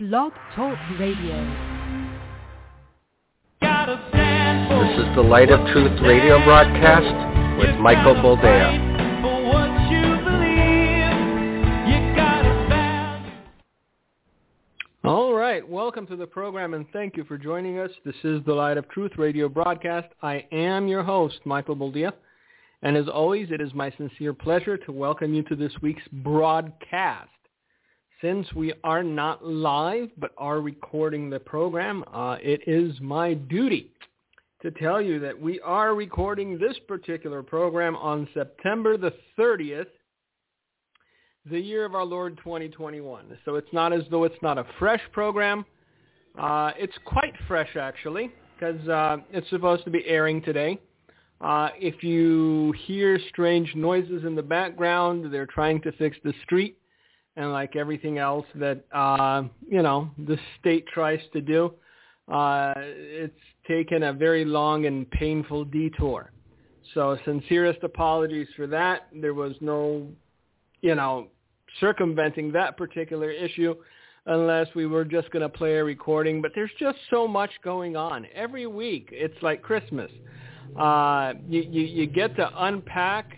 Blog Talk Radio. This is the Light of Truth radio broadcast with Michael Boldea. All right, welcome to the program and thank you for joining us. This is the Light of Truth radio broadcast. I am your host, Michael Boldea. And as always, it is my sincere pleasure to welcome you to this week's broadcast. Since we are not live but are recording the program, uh, it is my duty to tell you that we are recording this particular program on September the 30th, the year of our Lord 2021. So it's not as though it's not a fresh program. Uh, it's quite fresh, actually, because uh, it's supposed to be airing today. Uh, if you hear strange noises in the background, they're trying to fix the street and like everything else that uh, you know the state tries to do, uh, it's taken a very long and painful detour. So sincerest apologies for that. There was no, you know, circumventing that particular issue unless we were just going to play a recording. But there's just so much going on every week. It's like Christmas. Uh, you, you, you get to unpack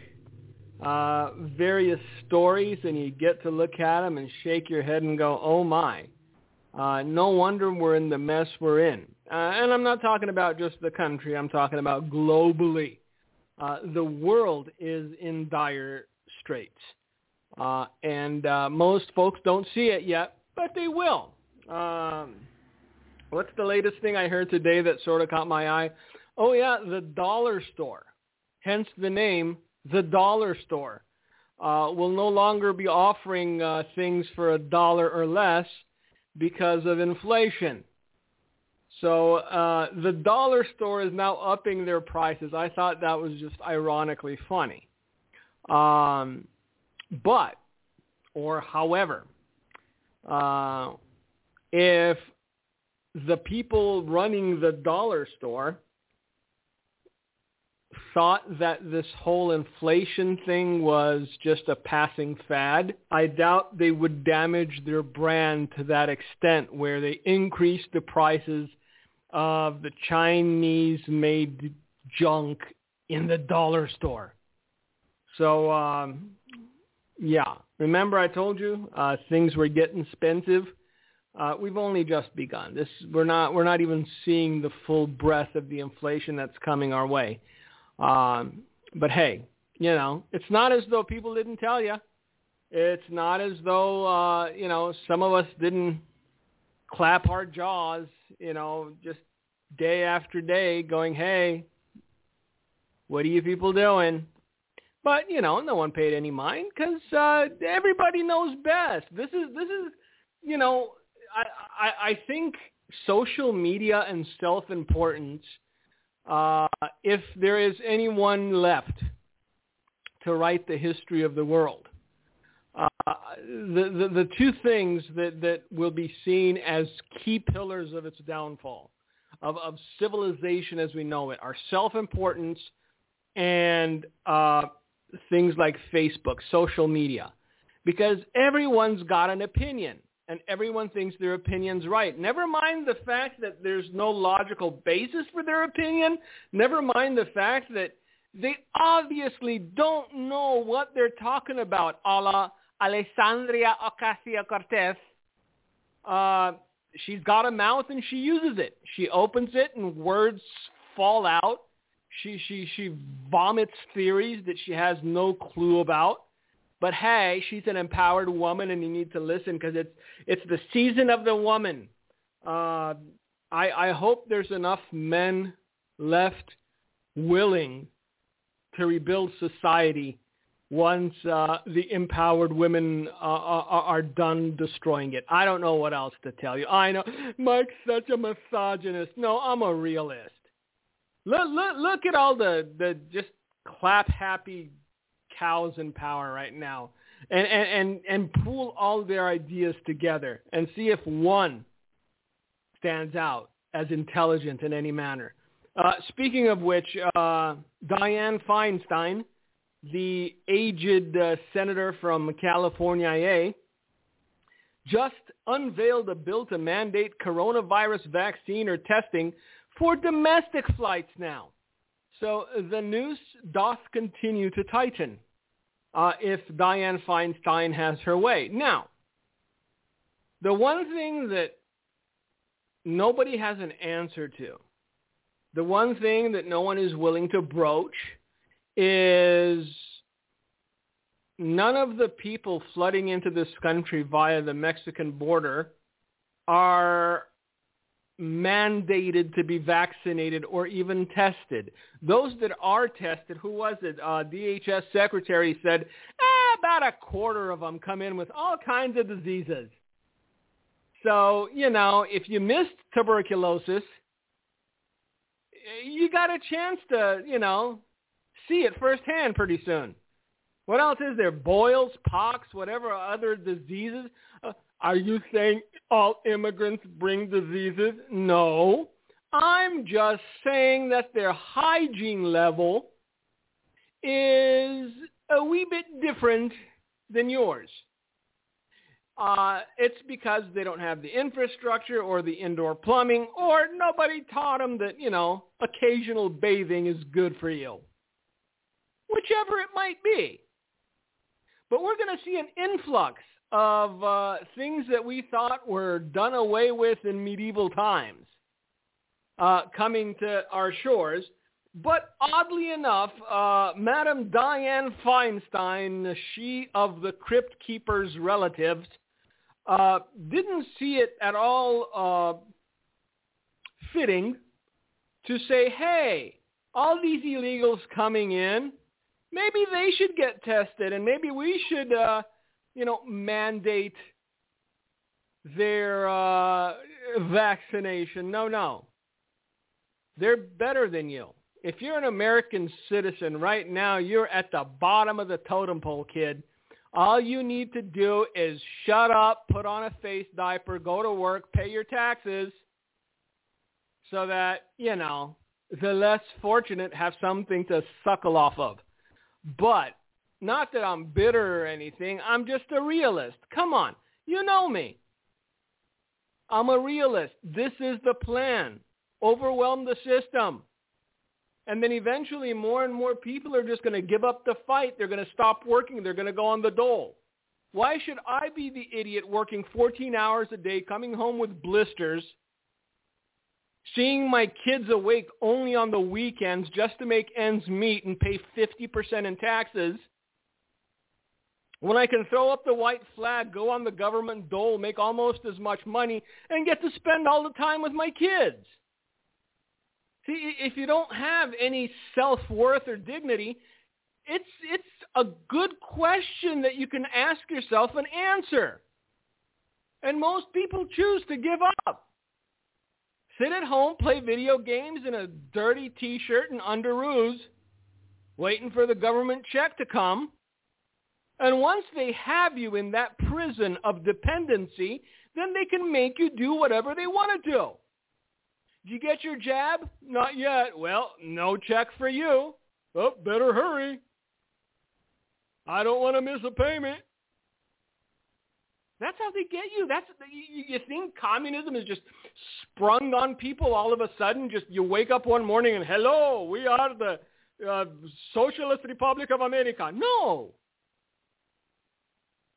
uh, various stories and you get to look at them and shake your head and go, oh my. Uh, no wonder we're in the mess we're in. Uh, and I'm not talking about just the country. I'm talking about globally. Uh, the world is in dire straits. Uh, and uh, most folks don't see it yet, but they will. Um, what's the latest thing I heard today that sort of caught my eye? Oh, yeah, the dollar store. Hence the name the dollar store uh, will no longer be offering uh, things for a dollar or less because of inflation. So uh, the dollar store is now upping their prices. I thought that was just ironically funny. Um, but, or however, uh, if the people running the dollar store thought that this whole inflation thing was just a passing fad, I doubt they would damage their brand to that extent where they increase the prices of the Chinese-made junk in the dollar store. So, um, yeah, remember I told you uh, things were getting expensive. Uh, we've only just begun. This we're not we're not even seeing the full breadth of the inflation that's coming our way. Um, but hey, you know, it's not as though people didn't tell you. It's not as though uh, you know some of us didn't clap our jaws, you know, just day after day, going, "Hey, what are you people doing?" But you know, no one paid any mind because uh, everybody knows best. This is this is, you know, I I, I think social media and self-importance uh, if there is anyone left to write the history of the world. Uh, the, the, the two things that, that will be seen as key pillars of its downfall, of, of civilization as we know it, are self-importance and uh, things like Facebook, social media. Because everyone's got an opinion and everyone thinks their opinion's right. Never mind the fact that there's no logical basis for their opinion. Never mind the fact that they obviously don't know what they're talking about, a la Alexandria Ocasio-Cortez. Uh, she's got a mouth and she uses it. She opens it and words fall out. She, she, she vomits theories that she has no clue about. But hey, she's an empowered woman, and you need to listen because it's it's the season of the woman. Uh, I I hope there's enough men left willing to rebuild society once uh, the empowered women uh, are, are done destroying it. I don't know what else to tell you. I know Mike's such a misogynist. No, I'm a realist. Look, look, look at all the, the just clap happy cows in power right now and, and, and, and pool all their ideas together and see if one stands out as intelligent in any manner. Uh, speaking of which, uh, Dianne Feinstein, the aged uh, senator from California, A, just unveiled a bill to mandate coronavirus vaccine or testing for domestic flights now. So the noose doth continue to tighten uh, if Dianne Feinstein has her way. Now, the one thing that nobody has an answer to, the one thing that no one is willing to broach is none of the people flooding into this country via the Mexican border are mandated to be vaccinated or even tested. Those that are tested, who was it? Uh, DHS secretary said eh, about a quarter of them come in with all kinds of diseases. So, you know, if you missed tuberculosis, you got a chance to, you know, see it firsthand pretty soon. What else is there? Boils, pox, whatever other diseases. Uh, are you saying all immigrants bring diseases? No. I'm just saying that their hygiene level is a wee bit different than yours. Uh, it's because they don't have the infrastructure or the indoor plumbing or nobody taught them that, you know, occasional bathing is good for you. Whichever it might be. But we're going to see an influx of uh, things that we thought were done away with in medieval times uh, coming to our shores. But oddly enough, uh, Madam Dianne Feinstein, she of the Crypt Keeper's relatives, uh, didn't see it at all uh, fitting to say, hey, all these illegals coming in, maybe they should get tested and maybe we should uh, you know, mandate their uh, vaccination. No, no. They're better than you. If you're an American citizen right now, you're at the bottom of the totem pole, kid. All you need to do is shut up, put on a face diaper, go to work, pay your taxes so that, you know, the less fortunate have something to suckle off of. But not that I'm bitter or anything. I'm just a realist. Come on. You know me. I'm a realist. This is the plan. Overwhelm the system. And then eventually more and more people are just going to give up the fight. They're going to stop working. They're going to go on the dole. Why should I be the idiot working 14 hours a day, coming home with blisters, seeing my kids awake only on the weekends just to make ends meet and pay 50% in taxes, when I can throw up the white flag, go on the government dole, make almost as much money, and get to spend all the time with my kids. See, if you don't have any self-worth or dignity, it's, it's a good question that you can ask yourself and answer. And most people choose to give up. Sit at home, play video games in a dirty T-shirt and underoos, waiting for the government check to come and once they have you in that prison of dependency, then they can make you do whatever they want to do. Did you get your jab? Not yet. Well, no check for you. Oh, better hurry. I don't want to miss a payment. That's how they get you. That's you, you think communism is just sprung on people all of a sudden? Just you wake up one morning and hello, we are the uh, Socialist Republic of America. No,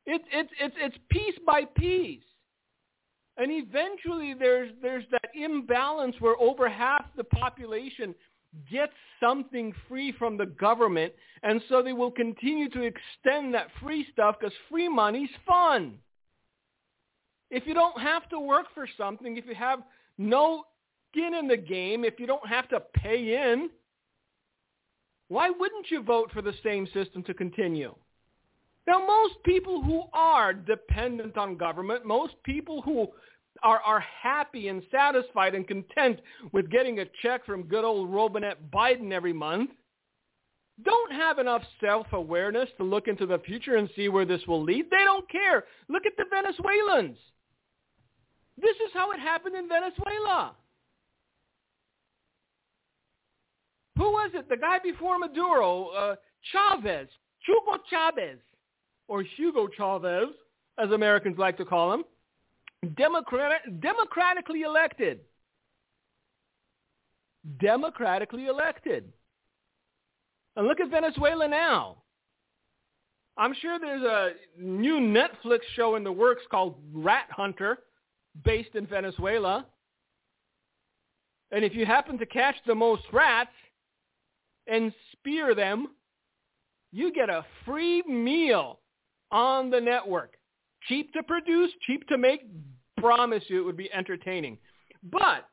it's it's it's it's piece by piece. And eventually there's there's that imbalance where over half the population gets something free from the government and so they will continue to extend that free stuff because free money's fun. If you don't have to work for something, if you have no skin in the game, if you don't have to pay in, why wouldn't you vote for the same system to continue? Now, most people who are dependent on government, most people who are, are happy and satisfied and content with getting a check from good old Robinette Biden every month, don't have enough self-awareness to look into the future and see where this will lead. They don't care. Look at the Venezuelans. This is how it happened in Venezuela. Who was it? The guy before Maduro, uh, Chavez, Hugo Chavez or Hugo Chavez, as Americans like to call him. Democrat, democratically elected. Democratically elected. And look at Venezuela now. I'm sure there's a new Netflix show in the works called Rat Hunter based in Venezuela. And if you happen to catch the most rats and spear them, you get a free meal on the network. Cheap to produce, cheap to make. Promise you it would be entertaining. But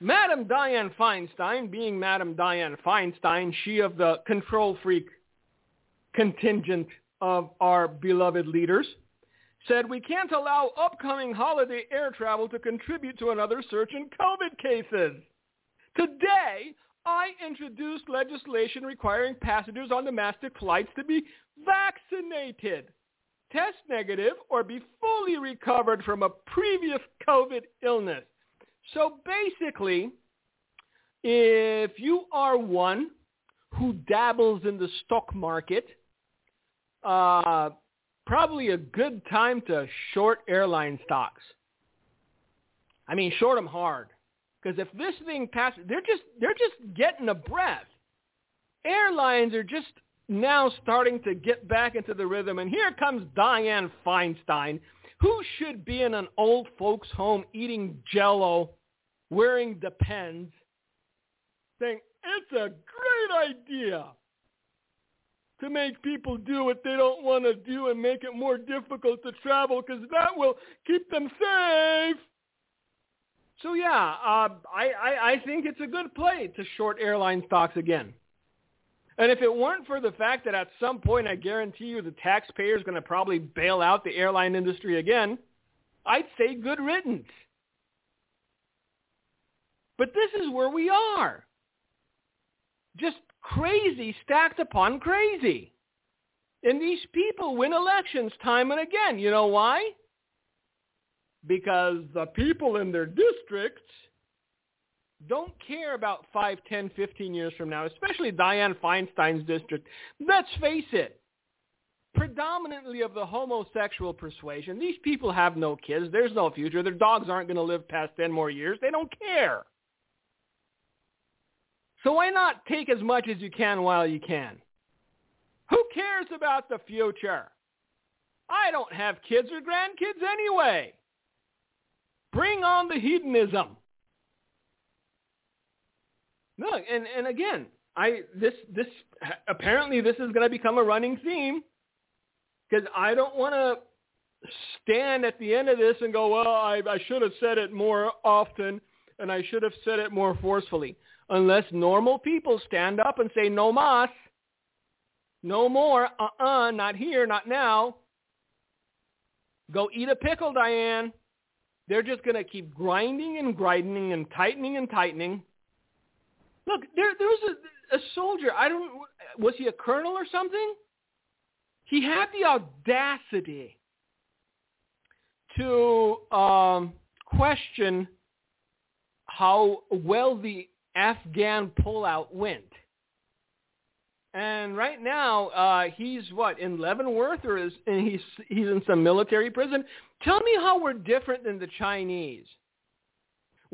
Madam Dianne Feinstein, being Madam Dianne Feinstein, she of the control freak contingent of our beloved leaders, said we can't allow upcoming holiday air travel to contribute to another surge in COVID cases. Today, I introduced legislation requiring passengers on domestic flights to be vaccinated, test negative, or be fully recovered from a previous COVID illness. So basically, if you are one who dabbles in the stock market, uh, probably a good time to short airline stocks. I mean, short them hard. Because if this thing passes, they're just they're just getting a breath. Airlines are just now starting to get back into the rhythm, and here comes Dianne Feinstein, who should be in an old folks' home eating Jello, wearing Depends, saying it's a great idea to make people do what they don't want to do and make it more difficult to travel because that will keep them safe. So yeah, uh, I, I, I think it's a good play to short airline stocks again. And if it weren't for the fact that at some point I guarantee you the taxpayer is going to probably bail out the airline industry again, I'd say good riddance. But this is where we are. Just crazy stacked upon crazy. And these people win elections time and again. You know why? because the people in their districts don't care about 5, 10, 15 years from now, especially Dianne Feinstein's district. Let's face it, predominantly of the homosexual persuasion. These people have no kids. There's no future. Their dogs aren't going to live past 10 more years. They don't care. So why not take as much as you can while you can? Who cares about the future? I don't have kids or grandkids anyway. Bring on the hedonism. Look, and, and again, I this this apparently this is going to become a running theme because I don't want to stand at the end of this and go, well, I, I should have said it more often and I should have said it more forcefully. Unless normal people stand up and say, no mas, no more, uh-uh, not here, not now. Go eat a pickle, Diane. They're just going to keep grinding and grinding and tightening and tightening. Look, there, there was a, a soldier. I don't. Was he a colonel or something? He had the audacity to um, question how well the Afghan pullout went. And right now, uh, he's what in Leavenworth, or is and he's he's in some military prison. Tell me how we're different than the Chinese.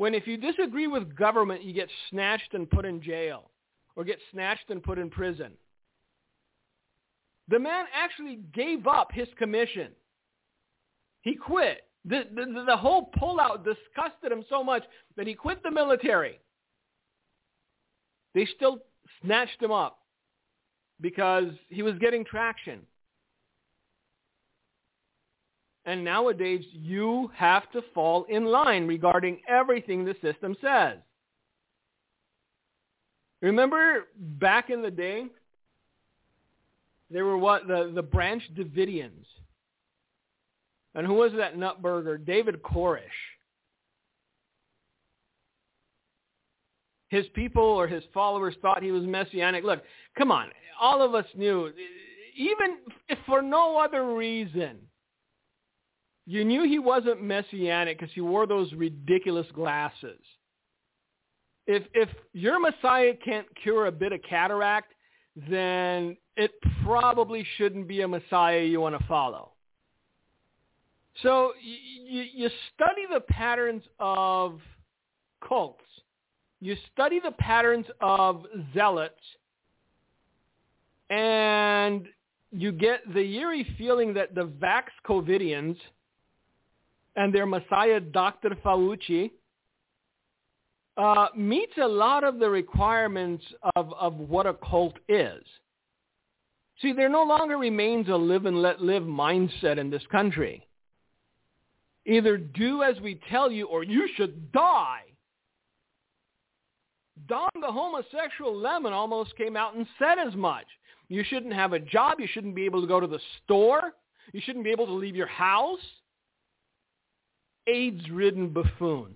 When if you disagree with government, you get snatched and put in jail, or get snatched and put in prison. The man actually gave up his commission. He quit. The, the, the whole pullout disgusted him so much that he quit the military. They still snatched him up because he was getting traction. And nowadays, you have to fall in line regarding everything the system says. Remember back in the day, there were what the, the Branch Davidians. And who was that nutburger? David Koresh. His people or his followers thought he was messianic. Look, come on all of us knew, even if for no other reason, you knew he wasn't messianic because he wore those ridiculous glasses. If if your Messiah can't cure a bit of cataract, then it probably shouldn't be a Messiah you want to follow. So you, you study the patterns of cults. You study the patterns of zealots, and you get the eerie feeling that the Vax Covidians and their messiah, Dr. Fauci, uh, meets a lot of the requirements of, of what a cult is. See, there no longer remains a live and let live mindset in this country. Either do as we tell you or you should die. Don the homosexual lemon almost came out and said as much. You shouldn't have a job. You shouldn't be able to go to the store. You shouldn't be able to leave your house. AIDS-ridden buffoon.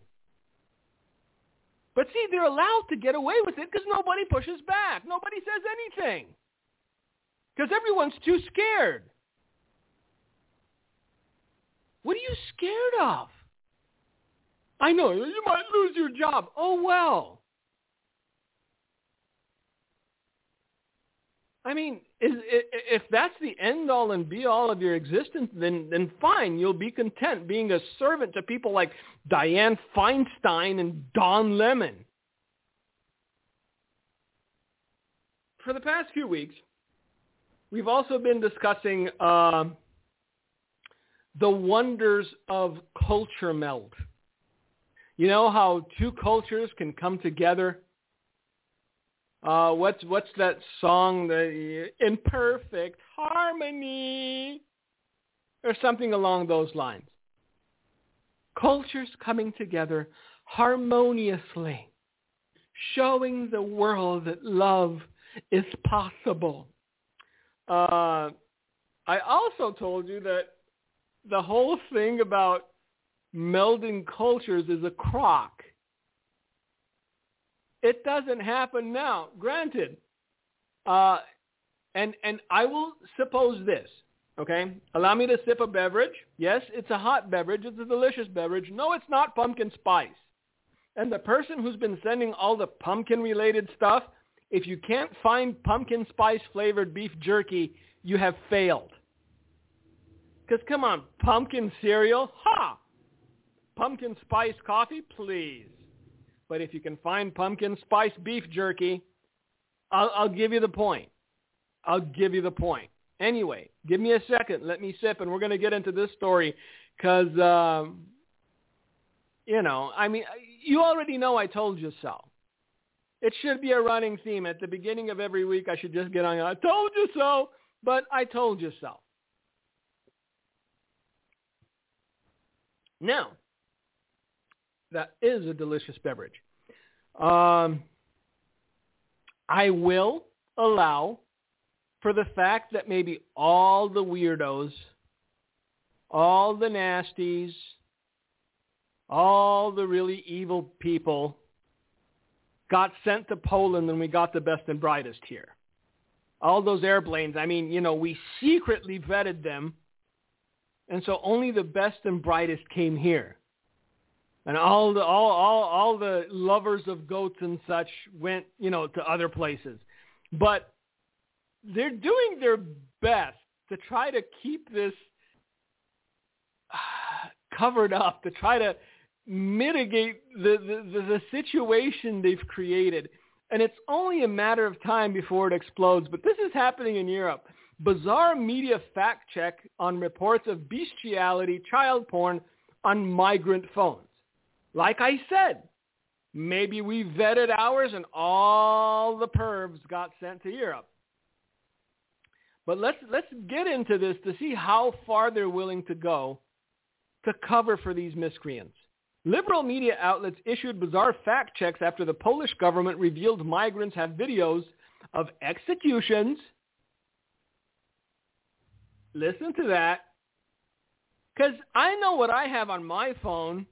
But see, they're allowed to get away with it because nobody pushes back. Nobody says anything. Because everyone's too scared. What are you scared of? I know, you might lose your job. Oh, well. I mean, is, if that's the end all and be all of your existence, then then fine, you'll be content being a servant to people like Dianne Feinstein and Don Lemon. For the past few weeks, we've also been discussing uh, the wonders of culture meld. You know how two cultures can come together uh, what's what's that song? The in perfect harmony, or something along those lines. Cultures coming together harmoniously, showing the world that love is possible. Uh, I also told you that the whole thing about melding cultures is a crock. It doesn't happen now. Granted, uh, and and I will suppose this. Okay, allow me to sip a beverage. Yes, it's a hot beverage. It's a delicious beverage. No, it's not pumpkin spice. And the person who's been sending all the pumpkin-related stuff, if you can't find pumpkin spice flavored beef jerky, you have failed. Because come on, pumpkin cereal, ha! Pumpkin spice coffee, please. But if you can find pumpkin spice beef jerky, I'll, I'll give you the point. I'll give you the point. Anyway, give me a second. Let me sip, and we're going to get into this story because, um, you know, I mean, you already know I told you so. It should be a running theme. At the beginning of every week, I should just get on, I told you so, but I told you so. Now, that is a delicious beverage. Um, I will allow for the fact that maybe all the weirdos, all the nasties, all the really evil people got sent to Poland and we got the best and brightest here. All those airplanes, I mean, you know, we secretly vetted them. And so only the best and brightest came here and all the all all all the lovers of goats and such went you know to other places. But they're doing their best to try to keep this covered up to try to mitigate the, the, the situation they've created. And it's only a matter of time before it explodes. But this is happening in Europe. Bizarre media fact check on reports of bestiality child porn on migrant phones like I said, maybe we vetted ours and all the pervs got sent to Europe. But let's let's get into this to see how far they're willing to go to cover for these miscreants. Liberal media outlets issued bizarre fact checks after the Polish government revealed migrants have videos of executions. Listen to that. Because I know what I have on my phone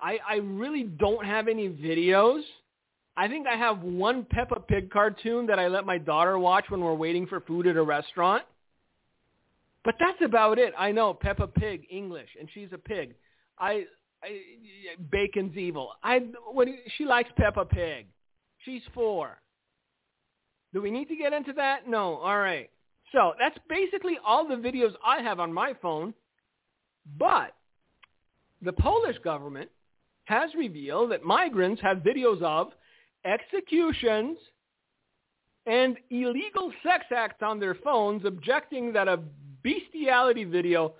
I, I really don't have any videos. I think I have one Peppa Pig cartoon that I let my daughter watch when we're waiting for food at a restaurant. But that's about it. I know Peppa Pig English, and she's a pig. I, I bacon's evil. I she likes Peppa Pig. She's four. Do we need to get into that? No. All right. So that's basically all the videos I have on my phone But the Polish government has revealed that migrants have videos of executions and illegal sex acts on their phones, objecting that a bestiality video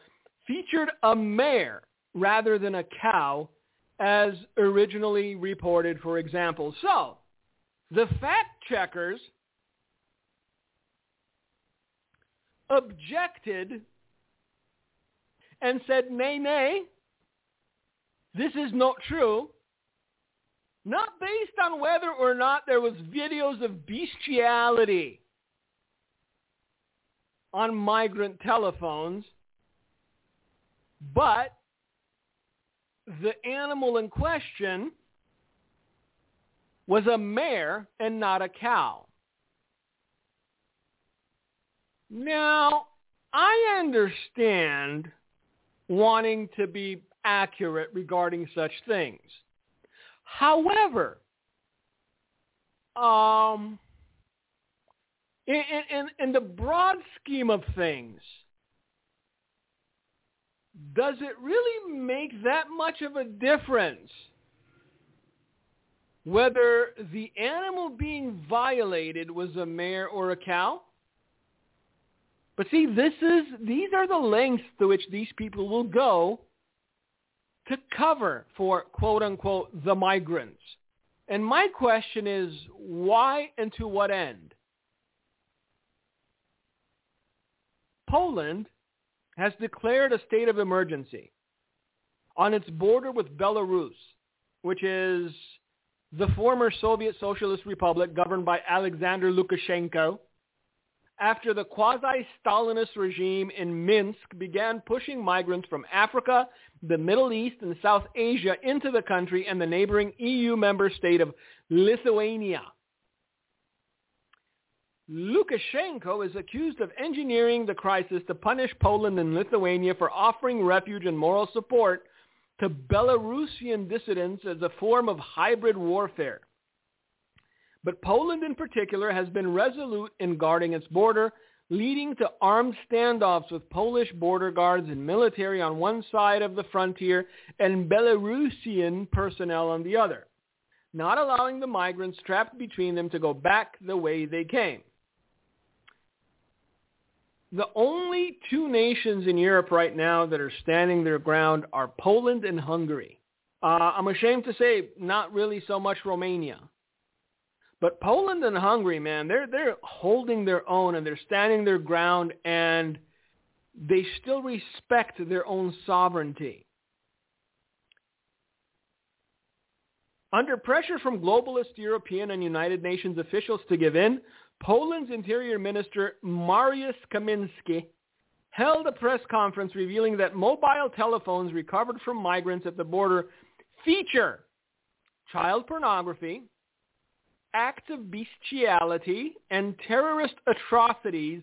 featured a mare rather than a cow as originally reported, for example. So, the fact checkers objected and said, nay, nay, this is not true. Not based on whether or not there was videos of bestiality on migrant telephones, but the animal in question was a mare and not a cow. Now, I understand wanting to be accurate regarding such things. However, um, in, in, in the broad scheme of things, does it really make that much of a difference whether the animal being violated was a mare or a cow? But see, this is these are the lengths to which these people will go to cover for quote unquote the migrants. And my question is why and to what end? Poland has declared a state of emergency on its border with Belarus, which is the former Soviet Socialist Republic governed by Alexander Lukashenko, after the quasi-Stalinist regime in Minsk began pushing migrants from Africa, the Middle East, and South Asia into the country and the neighboring EU member state of Lithuania. Lukashenko is accused of engineering the crisis to punish Poland and Lithuania for offering refuge and moral support to Belarusian dissidents as a form of hybrid warfare. But Poland in particular has been resolute in guarding its border, leading to armed standoffs with Polish border guards and military on one side of the frontier and Belarusian personnel on the other, not allowing the migrants trapped between them to go back the way they came. The only two nations in Europe right now that are standing their ground are Poland and Hungary. Uh, I'm ashamed to say not really so much Romania. But Poland and Hungary, man, they're they're holding their own and they're standing their ground and they still respect their own sovereignty. Under pressure from globalist European and United Nations officials to give in, Poland's Interior Minister Mariusz Kamiński held a press conference revealing that mobile telephones recovered from migrants at the border feature child pornography, acts of bestiality and terrorist atrocities,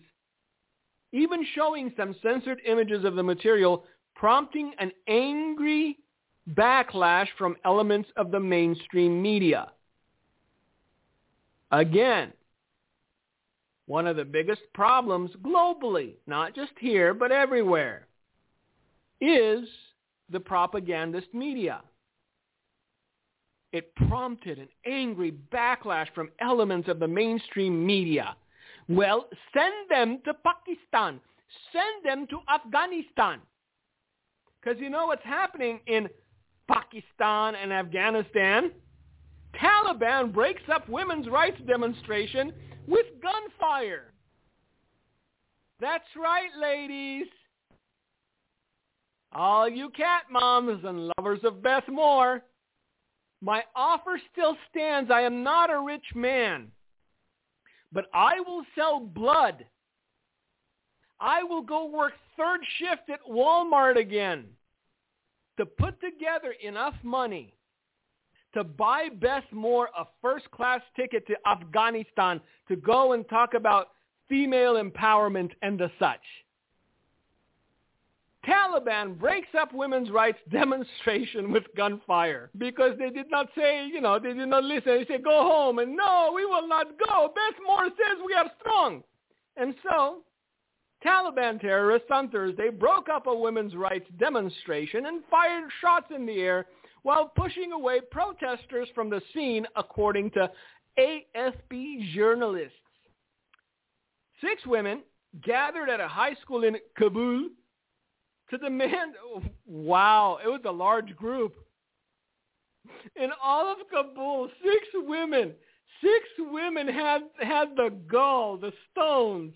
even showing some censored images of the material, prompting an angry backlash from elements of the mainstream media. Again, one of the biggest problems globally, not just here, but everywhere, is the propagandist media. It prompted an angry backlash from elements of the mainstream media. Well, send them to Pakistan. Send them to Afghanistan. Because you know what's happening in Pakistan and Afghanistan? Taliban breaks up women's rights demonstration with gunfire. That's right, ladies. All you cat moms and lovers of Beth Moore, my offer still stands. I am not a rich man, but I will sell blood. I will go work third shift at Walmart again to put together enough money to buy Beth Moore a first-class ticket to Afghanistan to go and talk about female empowerment and the such. Taliban breaks up women's rights demonstration with gunfire because they did not say, you know, they did not listen. They said, go home. And no, we will not go. Beth Moore says we are strong. And so Taliban terrorists on Thursday broke up a women's rights demonstration and fired shots in the air while pushing away protesters from the scene, according to AFP journalists. Six women gathered at a high school in Kabul to demand, wow, it was a large group. In all of Kabul, six women, six women had, had the gall, the stones,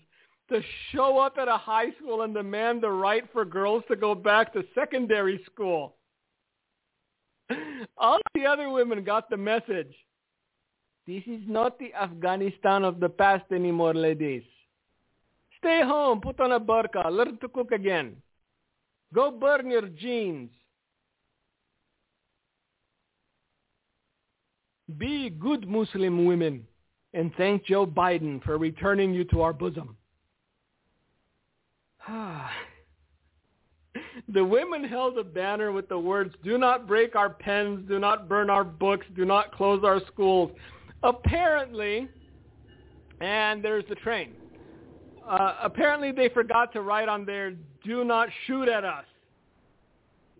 to show up at a high school and demand the right for girls to go back to secondary school. All the other women got the message. This is not the Afghanistan of the past anymore, ladies. Stay home, put on a burqa, learn to cook again. Go burn your jeans. Be good Muslim women and thank Joe Biden for returning you to our bosom. the women held a banner with the words, do not break our pens, do not burn our books, do not close our schools. Apparently, and there's the train. Uh, apparently they forgot to write on there, do not shoot at us.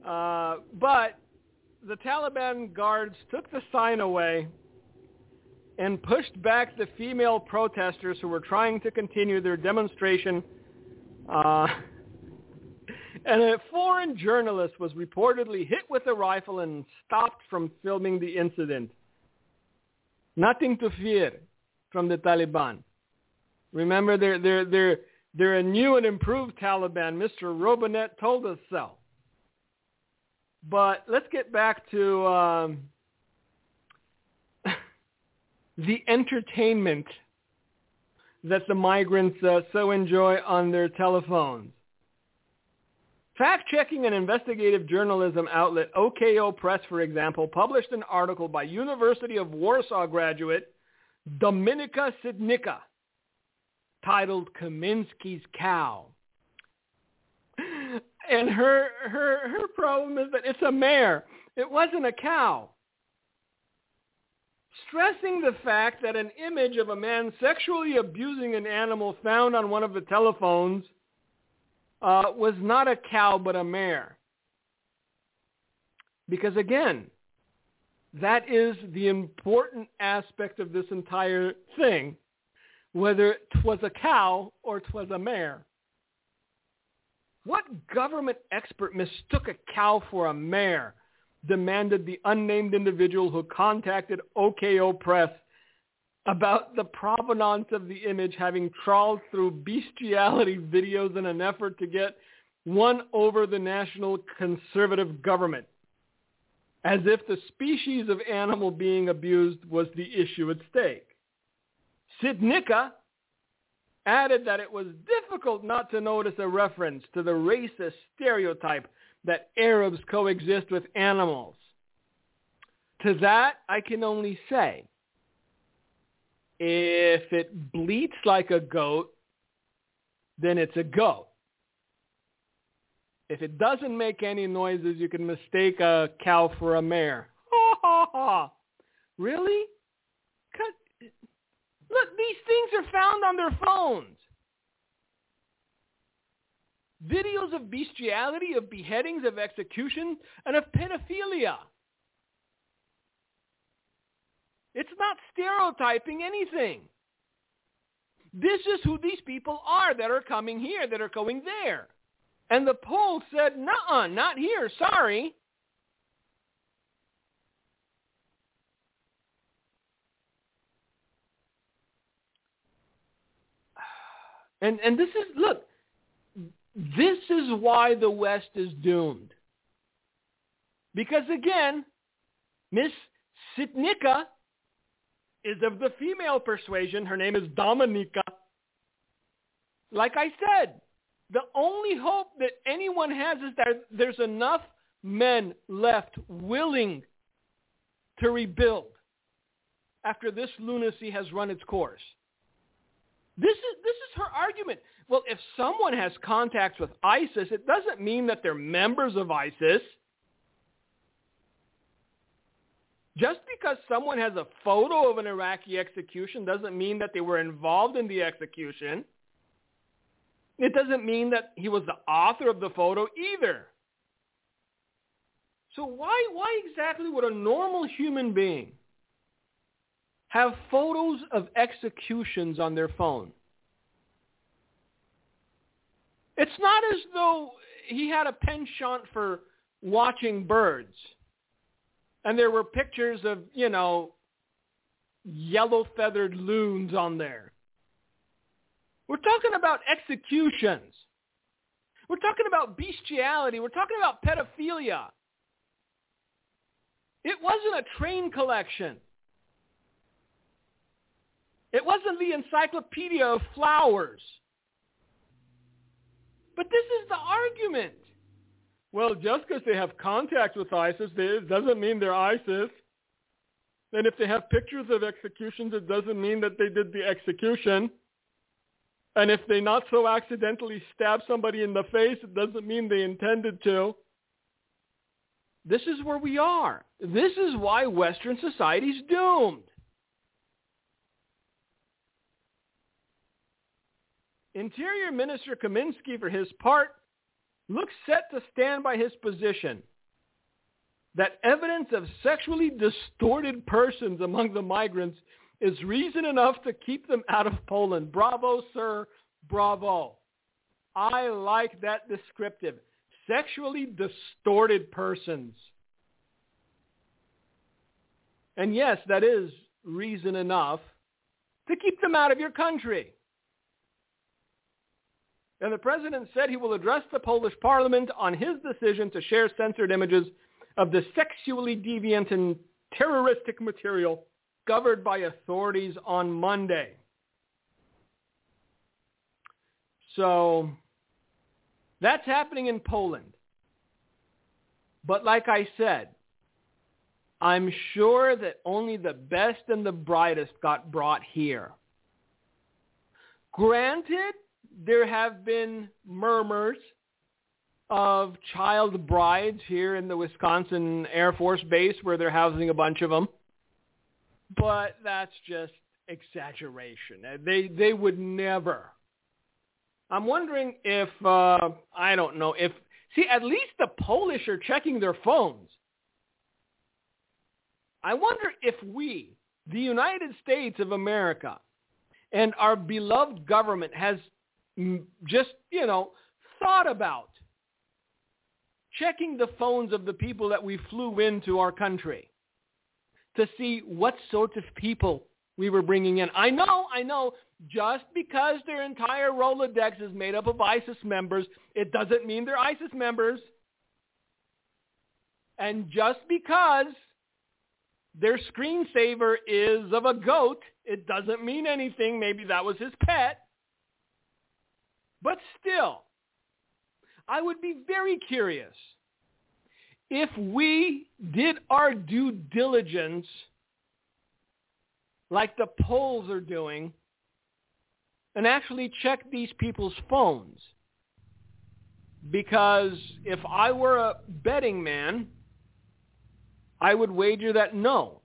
Uh, but the Taliban guards took the sign away and pushed back the female protesters who were trying to continue their demonstration. Uh, and a foreign journalist was reportedly hit with a rifle and stopped from filming the incident. Nothing to fear from the Taliban. Remember, they're, they're, they're, they're a new and improved Taliban. Mr. Robinette told us so. But let's get back to um, the entertainment that the migrants uh, so enjoy on their telephones. Fact-checking and investigative journalism outlet OKO Press, for example, published an article by University of Warsaw graduate Dominika Sitnicka titled Kamiński's Cow. And her her her problem is that it's a mare. It wasn't a cow. Stressing the fact that an image of a man sexually abusing an animal found on one of the telephones uh, was not a cow but a mare. Because again, that is the important aspect of this entire thing whether was a cow or was a mare. What government expert mistook a cow for a mare? demanded the unnamed individual who contacted OKO Press about the provenance of the image having trawled through bestiality videos in an effort to get one over the national conservative government, as if the species of animal being abused was the issue at stake. Sitnicka added that it was difficult not to notice a reference to the racist stereotype that Arabs coexist with animals. To that, I can only say, if it bleats like a goat, then it's a goat. If it doesn't make any noises, you can mistake a cow for a mare. Ha ha ha. Really? Look, these things are found on their phones. Videos of bestiality, of beheadings, of execution, and of pedophilia. It's not stereotyping anything. This is who these people are that are coming here, that are going there. And the poll said, nuh not here, sorry. And and this is look, this is why the West is doomed. Because again, Miss Sitnicka is of the female persuasion. Her name is Dominika. Like I said, the only hope that anyone has is that there's enough men left willing to rebuild after this lunacy has run its course. This is this is her argument. Well, if someone has contacts with ISIS, it doesn't mean that they're members of ISIS. Just because someone has a photo of an Iraqi execution doesn't mean that they were involved in the execution. It doesn't mean that he was the author of the photo either. So why, why exactly would a normal human being have photos of executions on their phone? It's not as though he had a penchant for watching birds and there were pictures of, you know, yellow-feathered loons on there. We're talking about executions. We're talking about bestiality. We're talking about pedophilia. It wasn't a train collection. It wasn't the encyclopedia of flowers. But this is the argument. Well, just because they have contact with ISIS it doesn't mean they're ISIS. And if they have pictures of executions, it doesn't mean that they did the execution. And if they not so accidentally stab somebody in the face, it doesn't mean they intended to. This is where we are. This is why Western society's doomed. Interior Minister Kamiński, for his part, looks set to stand by his position that evidence of sexually distorted persons among the migrants is reason enough to keep them out of Poland. Bravo, sir. Bravo. I like that descriptive. Sexually distorted persons. And yes, that is reason enough to keep them out of your country. And the president said he will address the Polish parliament on his decision to share censored images of the sexually deviant and terroristic material governed by authorities on Monday. So that's happening in Poland. But like I said, I'm sure that only the best and the brightest got brought here. Granted, there have been murmurs of child brides here in the Wisconsin Air Force Base where they're housing a bunch of them. But that's just exaggeration. They they would never. I'm wondering if uh I don't know if see at least the Polish are checking their phones. I wonder if we, the United States of America, and our beloved government has just, you know, thought about checking the phones of the people that we flew into our country to see what sorts of people we were bringing in. I know, I know, just because their entire Rolodex is made up of ISIS members, it doesn't mean they're ISIS members. And just because their screensaver is of a goat, it doesn't mean anything. Maybe that was his pet. But still, I would be very curious if we did our due diligence like the Poles are doing and actually check these people's phones. Because if I were a betting man, I would wager that no.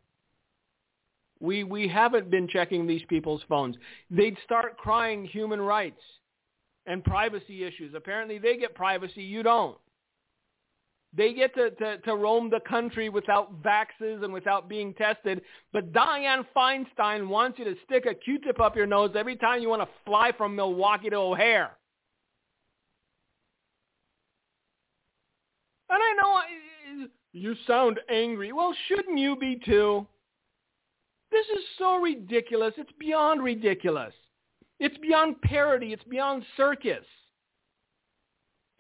We, we haven't been checking these people's phones. They'd start crying human rights and privacy issues. Apparently they get privacy, you don't. They get to, to, to roam the country without vaxes and without being tested. But Dianne Feinstein wants you to stick a Q-tip up your nose every time you want to fly from Milwaukee to O'Hare. And I know you sound angry. Well, shouldn't you be too? This is so ridiculous. It's beyond ridiculous. It's beyond parody. It's beyond circus.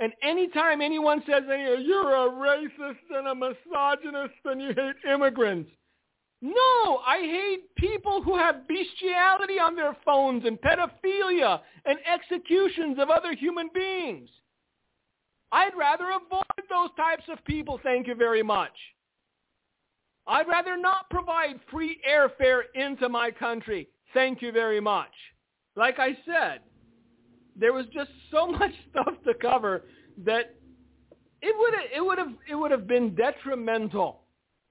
And anytime anyone says, you're a racist and a misogynist and you hate immigrants, no, I hate people who have bestiality on their phones and pedophilia and executions of other human beings. I'd rather avoid those types of people, thank you very much. I'd rather not provide free airfare into my country, thank you very much like I said, there was just so much stuff to cover that it would it would have it would have been detrimental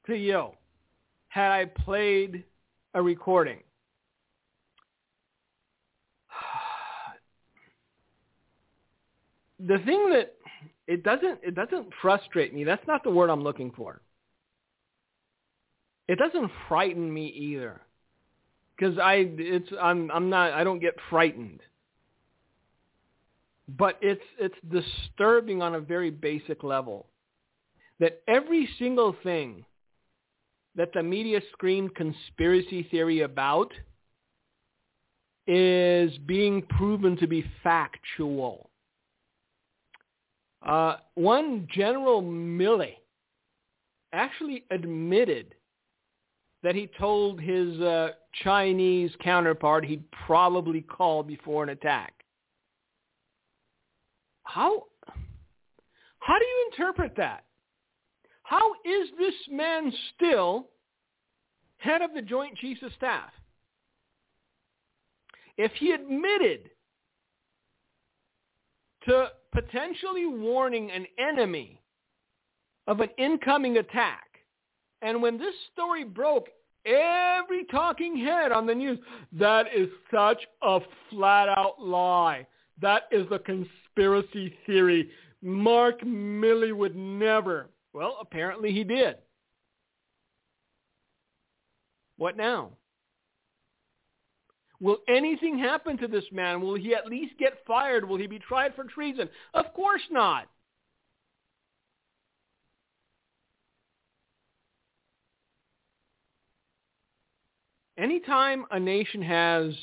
to you had I played a recording. the thing that it doesn't it doesn't frustrate me. That's not the word I'm looking for. It doesn't frighten me either. Cuz I it's I'm I'm not I don't get frightened. But it's it's disturbing on a very basic level that every single thing that the media screamed conspiracy theory about is being proven to be factual. Uh, one General Milley actually admitted that he told his uh, Chinese counterpart he'd probably call before an attack. How how do you interpret that? How is this man still head of the Joint Chiefs of Staff? If he admitted to potentially warning an enemy of an incoming attack, and when this story broke, every talking head on the news, that is such a flat out lie. That is a conspiracy theory. Mark Milley would never. Well, apparently he did. What now? Will anything happen to this man? Will he at least get fired? Will he be tried for treason? Of course not. Anytime a nation has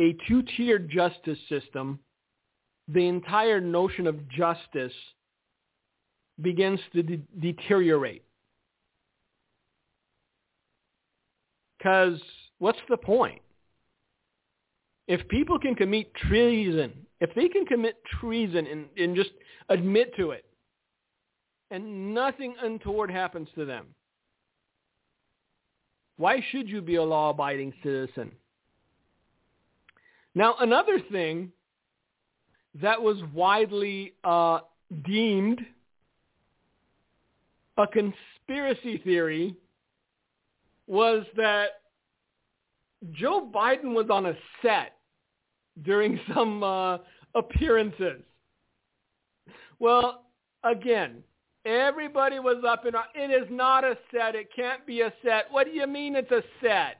a two-tiered justice system, the entire notion of justice begins to de- deteriorate. Because what's the point? If people can commit treason, if they can commit treason and, and just admit to it, and nothing untoward happens to them, why should you be a law-abiding citizen? Now, another thing that was widely uh, deemed a conspiracy theory was that Joe Biden was on a set during some uh, appearances. Well, again, everybody was up in. It is not a set. It can't be a set. What do you mean it's a set?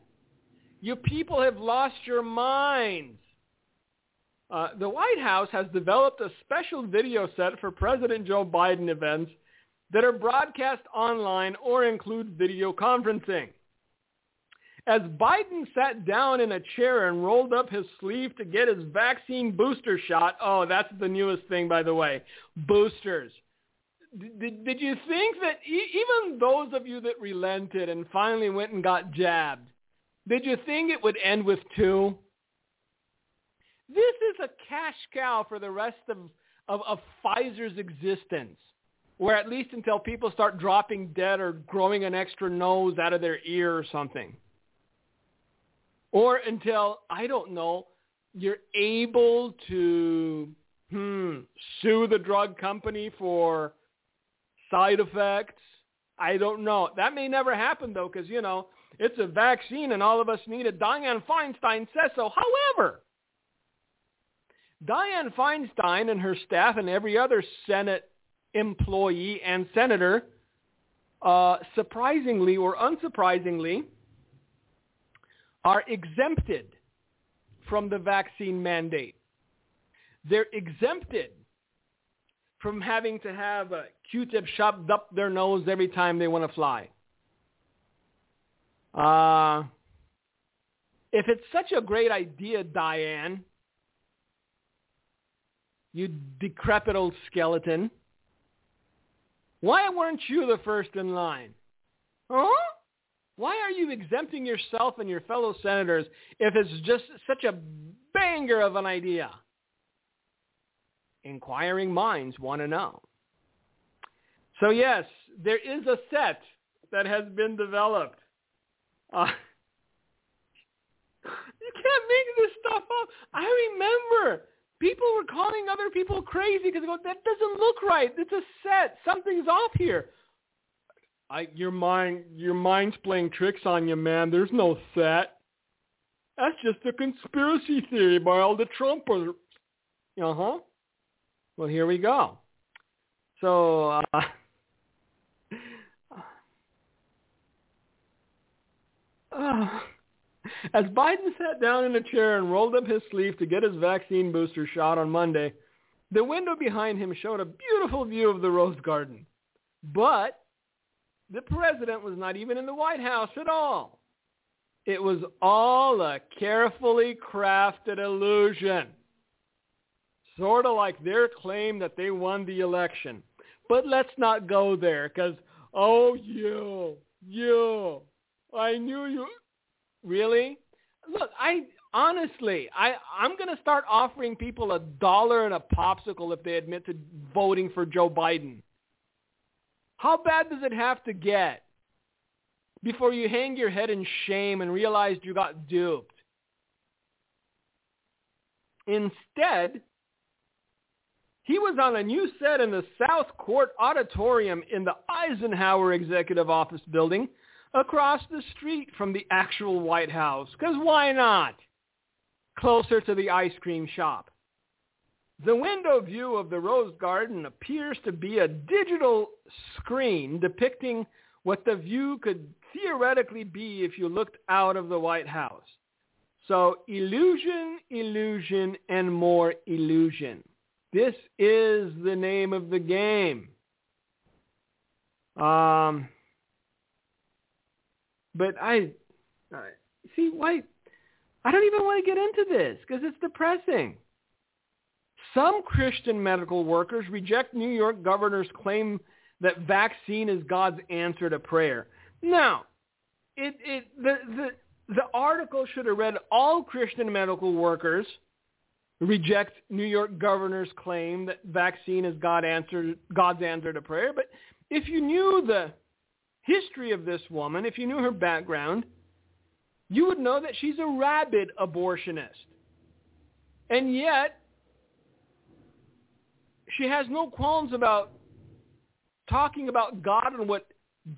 You people have lost your minds. Uh, the White House has developed a special video set for President Joe Biden events that are broadcast online or include video conferencing. As Biden sat down in a chair and rolled up his sleeve to get his vaccine booster shot, oh, that's the newest thing, by the way, boosters. Did, did you think that e- even those of you that relented and finally went and got jabbed, did you think it would end with two? This is a cash cow for the rest of, of, of Pfizer's existence where at least until people start dropping dead or growing an extra nose out of their ear or something. Or until, I don't know, you're able to hmm, sue the drug company for side effects. I don't know. That may never happen though because, you know, it's a vaccine and all of us need it. Dianne Feinstein says so. However, Dianne Feinstein and her staff and every other Senate employee and senator, uh, surprisingly or unsurprisingly, are exempted from the vaccine mandate. They're exempted from having to have a Q-tip shoved up their nose every time they want to fly. Uh, if it's such a great idea, Dianne, you decrepit old skeleton, why weren't you the first in line? Huh? Why are you exempting yourself and your fellow senators if it's just such a banger of an idea? Inquiring minds want to know. So yes, there is a set that has been developed. Uh, you can't make this stuff up. I remember people were calling other people crazy because they go, that doesn't look right. It's a set. Something's off here. I, your mind, your mind's playing tricks on you, man. There's no set. That's just a conspiracy theory by all the Trumpers. Uh huh. Well, here we go. So, uh, uh, as Biden sat down in a chair and rolled up his sleeve to get his vaccine booster shot on Monday, the window behind him showed a beautiful view of the Rose Garden. But the president was not even in the White House at all. It was all a carefully crafted illusion. Sort of like their claim that they won the election. But let's not go there because, oh, you, you, I knew you. Really? Look, I honestly, I, I'm going to start offering people a dollar and a popsicle if they admit to voting for Joe Biden. How bad does it have to get before you hang your head in shame and realize you got duped? Instead, he was on a new set in the South Court Auditorium in the Eisenhower Executive Office building across the street from the actual White House. Because why not? Closer to the ice cream shop. The window view of the Rose Garden appears to be a digital screen depicting what the view could theoretically be if you looked out of the White House. So illusion, illusion, and more illusion. This is the name of the game. Um, but I, I see why I don't even want to get into this because it's depressing. Some Christian medical workers reject New York governor's claim that vaccine is God's answer to prayer. Now, it, it, the, the, the article should have read all Christian medical workers – reject New York governor's claim that vaccine is God answer, God's answer to prayer. But if you knew the history of this woman, if you knew her background, you would know that she's a rabid abortionist. And yet, she has no qualms about talking about God and what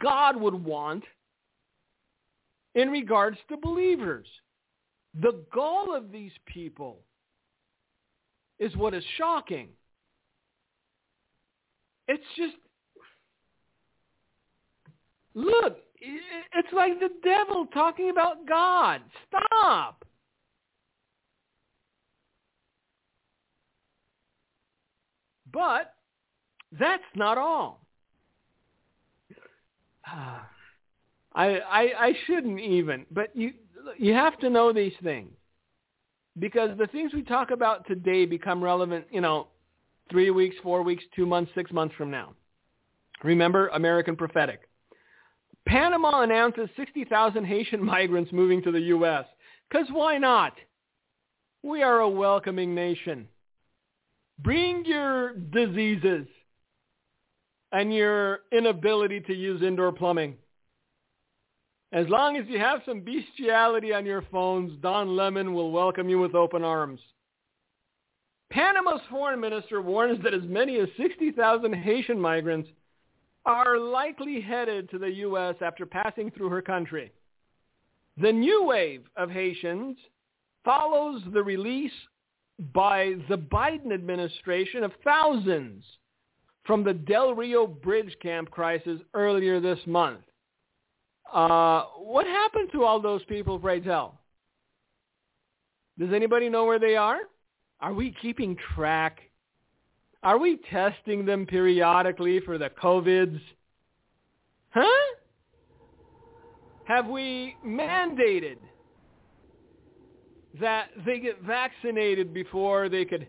God would want in regards to believers. The goal of these people is what is shocking. It's just, look, it's like the devil talking about God. Stop. But that's not all. I, I I shouldn't even, but you you have to know these things because the things we talk about today become relevant, you know, three weeks, four weeks, two months, six months from now. Remember American Prophetic. Panama announces 60,000 Haitian migrants moving to the U.S. Because why not? We are a welcoming nation. Bring your diseases and your inability to use indoor plumbing. As long as you have some bestiality on your phones, Don Lemon will welcome you with open arms. Panama's foreign minister warns that as many as 60,000 Haitian migrants are likely headed to the U.S. after passing through her country. The new wave of Haitians follows the release by the Biden administration of thousands from the Del Rio bridge camp crisis earlier this month. Uh, what happened to all those people, pray tell? Does anybody know where they are? Are we keeping track? Are we testing them periodically for the COVIDs? Huh? Have we mandated that they get vaccinated before they could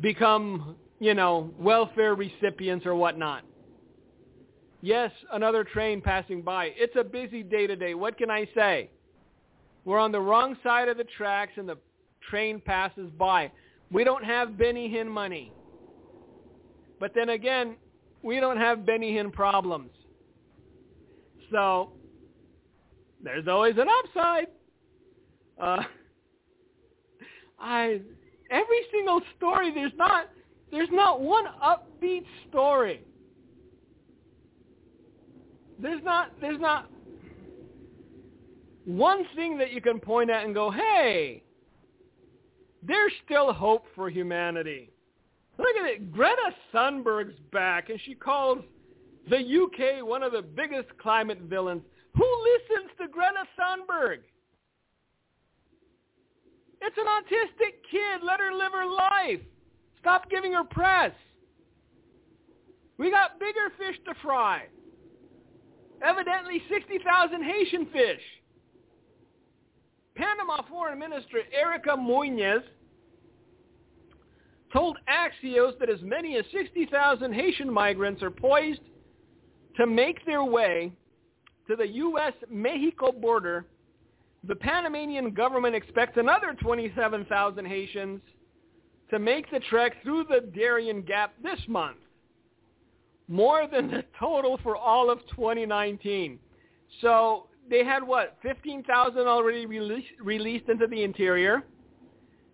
become, you know, welfare recipients or whatnot? Yes, another train passing by. It's a busy day today. What can I say? We're on the wrong side of the tracks and the train passes by. We don't have Benny Hinn money. But then again, we don't have Benny Hinn problems. So there's always an upside. Uh, I every single story there's not there's not one upbeat story there's not there's not one thing that you can point at and go, hey, there's still hope for humanity. Look at it. Greta Thunberg's back, and she calls the UK one of the biggest climate villains. Who listens to Greta Thunberg? It's an autistic kid. Let her live her life. Stop giving her press. We got bigger fish to fry. Evidently 60,000 Haitian fish. Panama Foreign Minister Erika Mouynes told Axios that as many as 60,000 Haitian migrants are poised to make their way to the U.S.-Mexico border. The Panamanian government expects another 27,000 Haitians to make the trek through the Darien Gap this month, more than the total for all of 2019. So they had what, 15,000 already released, released into the interior.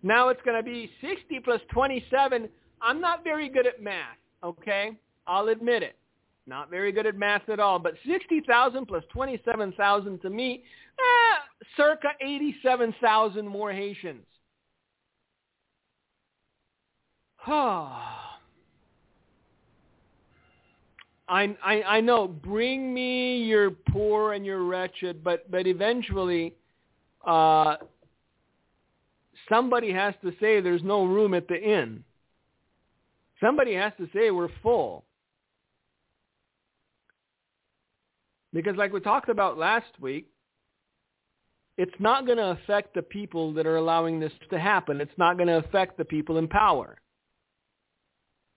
Now it's going to be 60 plus 27. I'm not very good at math, okay? I'll admit it. Not very good at math at all. But 60,000 plus 27,000 to me, eh, circa 87,000 more Haitians. I, I, I know, bring me your poor and your wretched, but, but eventually uh, somebody has to say there's no room at the inn. Somebody has to say we're full. Because like we talked about last week, it's not going to affect the people that are allowing this to happen. It's not going to affect the people in power.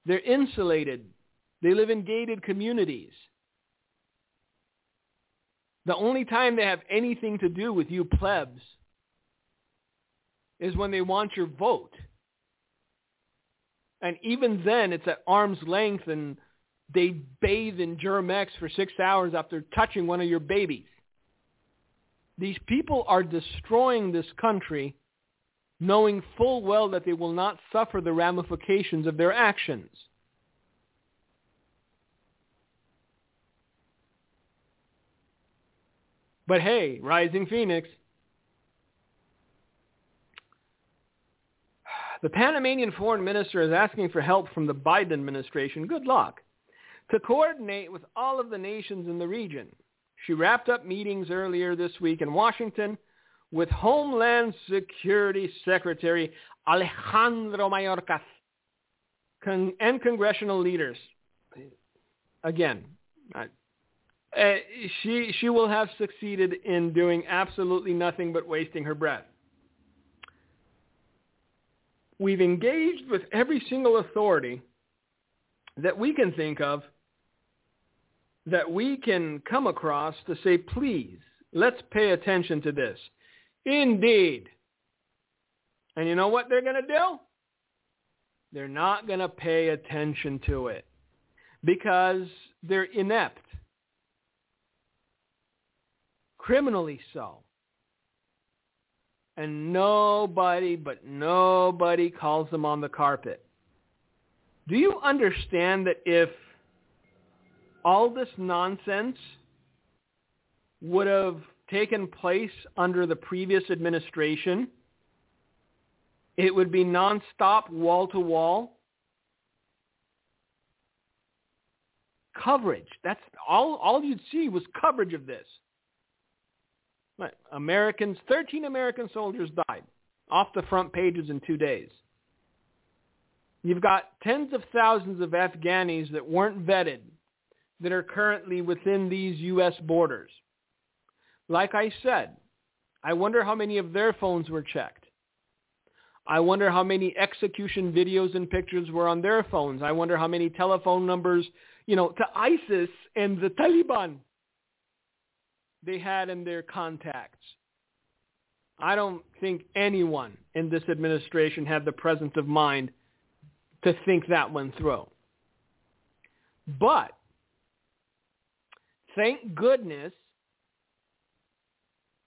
They're insulated. They live in gated communities. The only time they have anything to do with you plebs is when they want your vote. And even then, it's at arm's length and they bathe in Germ-X for six hours after touching one of your babies. These people are destroying this country knowing full well that they will not suffer the ramifications of their actions. But hey, Rising Phoenix, The Panamanian foreign minister is asking for help from the Biden administration. Good luck. To coordinate with all of the nations in the region. She wrapped up meetings earlier this week in Washington with Homeland Security Secretary Alejandro Mayorkas and congressional leaders. Again, uh, she, she will have succeeded in doing absolutely nothing but wasting her breath. We've engaged with every single authority that we can think of that we can come across to say, please, let's pay attention to this. Indeed. And you know what they're going to do? They're not going to pay attention to it because they're inept. Criminally so and nobody but nobody calls them on the carpet. Do you understand that if all this nonsense would have taken place under the previous administration, it would be nonstop, wall to wall coverage. That's all. All you'd see was coverage of this. Americans, 13 American soldiers died off the front pages in two days. You've got tens of thousands of Afghanis that weren't vetted that are currently within these U.S. borders. Like I said, I wonder how many of their phones were checked. I wonder how many execution videos and pictures were on their phones. I wonder how many telephone numbers, you know, to ISIS and the Taliban they had in their contacts. I don't think anyone in this administration had the presence of mind to think that one through. But thank goodness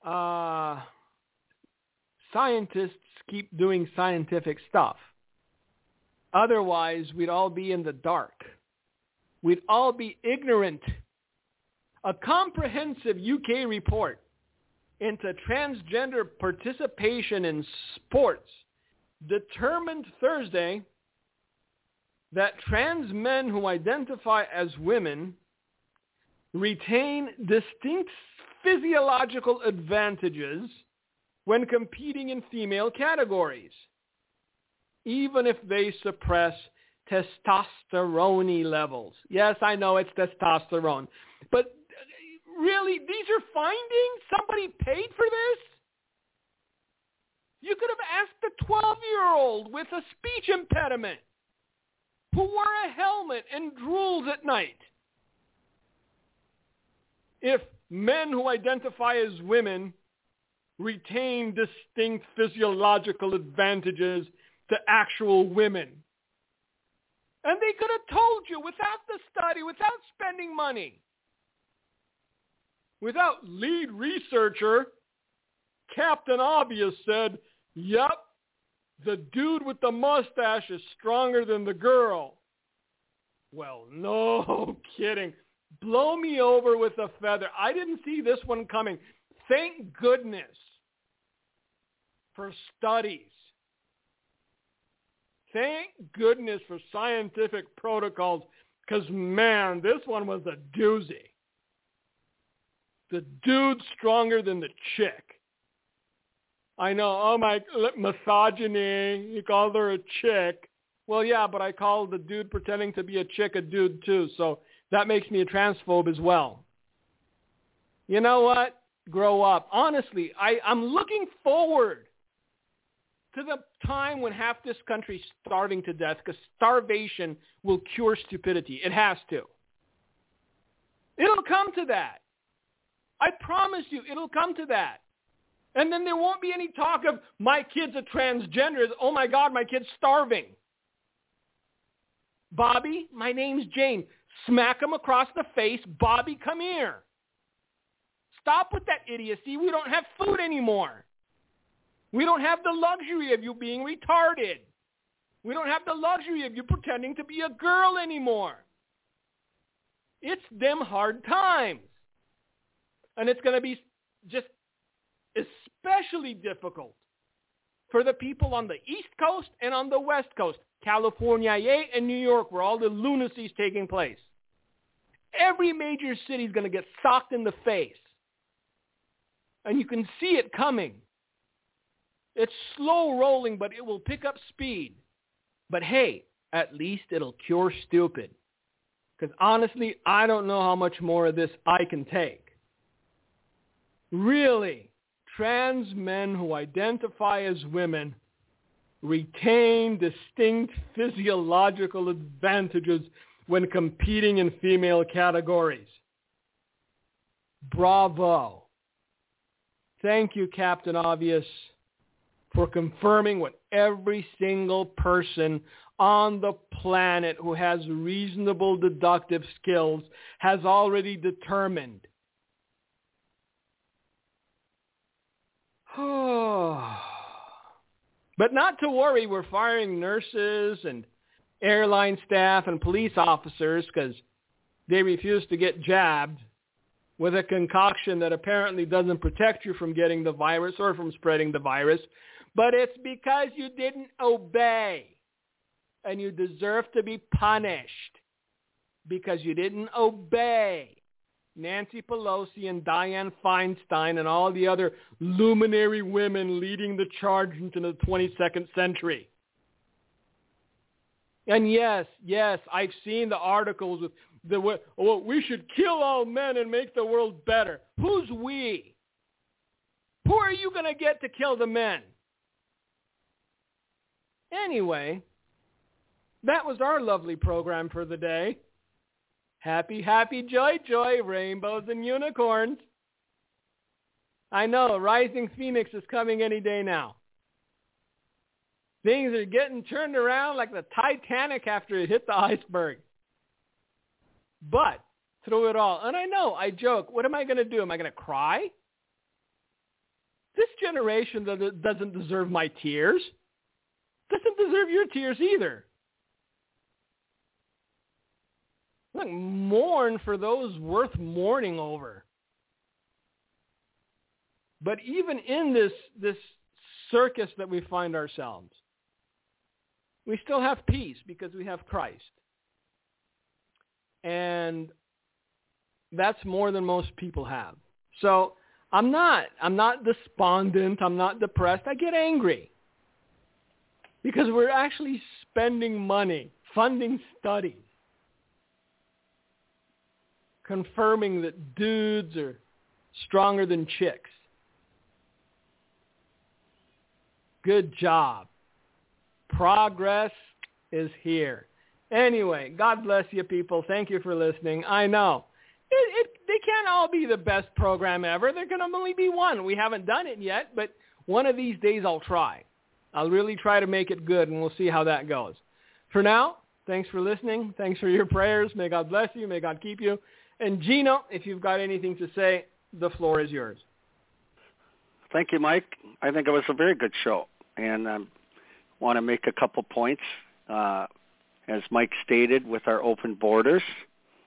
uh, scientists keep doing scientific stuff. Otherwise, we'd all be in the dark. We'd all be ignorant a comprehensive UK report into transgender participation in sports determined Thursday that trans men who identify as women retain distinct physiological advantages when competing in female categories, even if they suppress testosterone levels. Yes, I know it's testosterone. But really, these are findings? Somebody paid for this? You could have asked a 12-year-old with a speech impediment who wore a helmet and drools at night. If men who identify as women retain distinct physiological advantages to actual women. And they could have told you without the study, without spending money, without lead researcher, Captain Obvious said, yep, the dude with the mustache is stronger than the girl. Well, no kidding. Blow me over with a feather. I didn't see this one coming. Thank goodness for studies. Thank goodness for scientific protocols because, man, this one was a doozy. The dude's stronger than the chick. I know, oh my, misogyny, you called her a chick. Well, yeah, but I called the dude pretending to be a chick a dude too, so that makes me a transphobe as well. You know what? Grow up. Honestly, I, I'm looking forward to the time when half this country's starving to death because starvation will cure stupidity. It has to. It'll come to that. I promise you, it'll come to that. And then there won't be any talk of my kid's a transgender. Oh my God, my kid's starving. Bobby, my name's Jane. Smack him across the face. Bobby, come here. Stop with that idiocy. We don't have food anymore. We don't have the luxury of you being retarded. We don't have the luxury of you pretending to be a girl anymore. It's them hard times. And it's going to be just especially difficult for the people on the East Coast and on the West Coast, California and New York, where all the lunacy is taking place. Every major city is going to get socked in the face. And you can see it coming. It's slow rolling, but it will pick up speed. But hey, at least it'll cure stupid. Because honestly, I don't know how much more of this I can take. Really, trans men who identify as women retain distinct physiological advantages when competing in female categories. Bravo. Thank you, Captain Obvious for confirming what every single person on the planet who has reasonable deductive skills has already determined. but not to worry, we're firing nurses and airline staff and police officers because they refuse to get jabbed with a concoction that apparently doesn't protect you from getting the virus or from spreading the virus, but it's because you didn't obey. And you deserve to be punished because you didn't obey. Nancy Pelosi and Dianne Feinstein and all the other luminary women leading the charge into the 22nd century. And yes, yes, I've seen the articles with the well, we should kill all men and make the world better. Who's we? Who are you going to get to kill the men? Anyway, that was our lovely program for the day. Happy, happy, joy, joy, rainbows and unicorns. I know, Rising Phoenix is coming any day now. Things are getting turned around like the Titanic after it hit the iceberg. But through it all, and I know, I joke, what am I going to do? Am I going to cry? This generation doesn't deserve my tears doesn't deserve your tears either. Look, mourn for those worth mourning over. But even in this, this circus that we find ourselves, we still have peace because we have Christ. And that's more than most people have. So I'm not. I'm not despondent. I'm not depressed. I get angry because we're actually spending money, funding studies, confirming that dudes are stronger than chicks. Good job. Progress is here. Anyway, God bless you people. Thank you for listening. I know. It, it, they can't all be the best program ever. There can only be one. We haven't done it yet, but one of these days I'll try. I'll really try to make it good, and we'll see how that goes. For now, thanks for listening. Thanks for your prayers. May God bless you. May God keep you. And Gino, if you've got anything to say, the floor is yours. Thank you, Mike. I think it was a very good show, and I want to make a couple points. Uh, as Mike stated, with our open borders,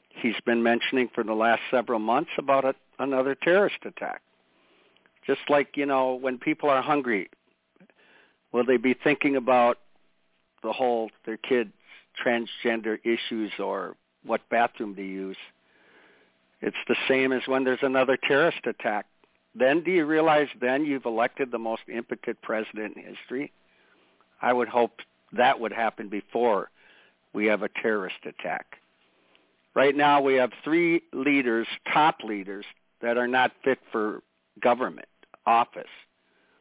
he's been mentioning for the last several months about a, another terrorist attack. Just like, you know, when people are hungry, will they be thinking about the whole their kids transgender issues or what bathroom to use? It's the same as when there's another terrorist attack. Then do you realize then you've elected the most impotent president in history? I would hope that would happen before we have a terrorist attack. Right now we have three leaders, top leaders, that are not fit for government office.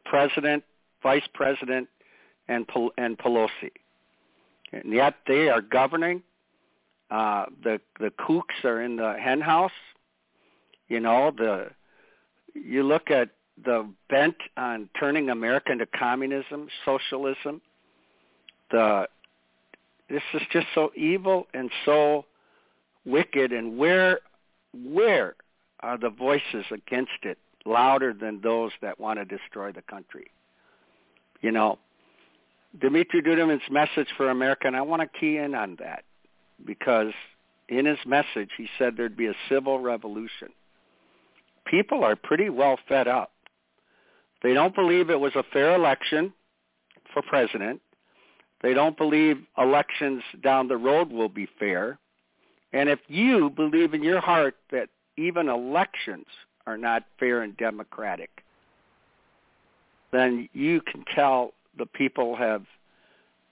President, Vice President, and, and Pelosi. And yet they are governing. Uh, the the kooks are in the henhouse. You know the you look at the bent on turning America into communism, socialism. The this is just so evil and so wicked and where where are the voices against it louder than those that want to destroy the country? You know, Dumitru Duduman's message for America, and I want to key in on that because in his message he said there'd be a civil revolution. People are pretty well fed up. They don't believe it was a fair election for president. They don't believe elections down the road will be fair. And if you believe in your heart that even elections are not fair and democratic, then you can tell the people have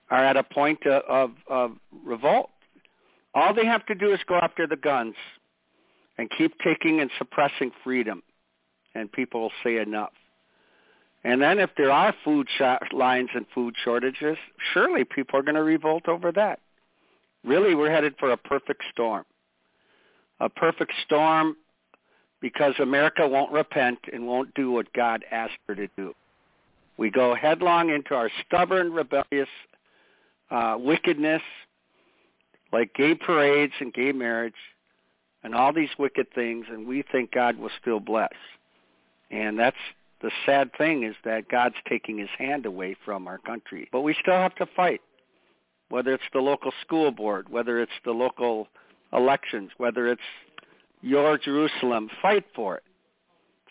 are at a point of, of, of revolt. All they have to do is go after the guns and keep taking and suppressing freedom, and people will say enough. And then if there are food sh- lines and food shortages, surely people are going to revolt over that. Really, we're headed for a perfect storm. A perfect storm because America won't repent and won't do what God asked her to do. We go headlong into our stubborn, rebellious uh, wickedness, like gay parades and gay marriage, and all these wicked things, and we think God will still bless. And that's the sad thing is that God's taking his hand away from our country. But we still have to fight, whether it's the local school board, whether it's the local elections, whether it's your Jerusalem. Fight for it.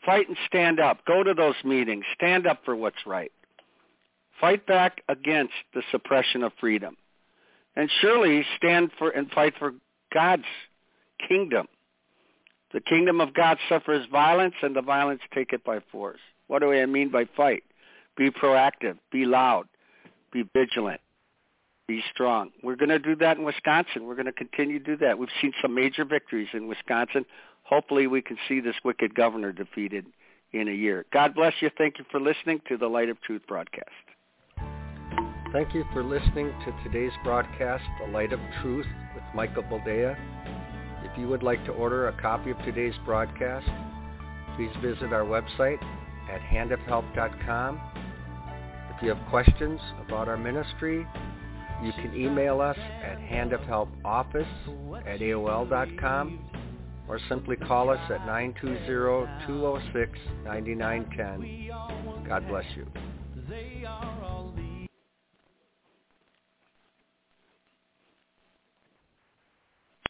Fight and stand up. Go to those meetings. Stand up for what's right. Fight back against the suppression of freedom. And surely stand for and fight for God's kingdom. The kingdom of God suffers violence, and the violence take it by force. What do I mean by fight? Be proactive. Be loud. Be vigilant. Be strong. We're going to do that in Wisconsin. We're going to continue to do that. We've seen some major victories in Wisconsin. Hopefully we can see this wicked governor defeated in a year. God bless you. Thank you for listening to the Light of Truth broadcast. Thank you for listening to today's broadcast, The Light of Truth with Michael Boldea. If you would like to order a copy of today's broadcast, please visit our website at handofhelp.com. If you have questions about our ministry, you can email us at handofhelpoffice at AOL.com or simply call us at 920-206-9910. God bless you.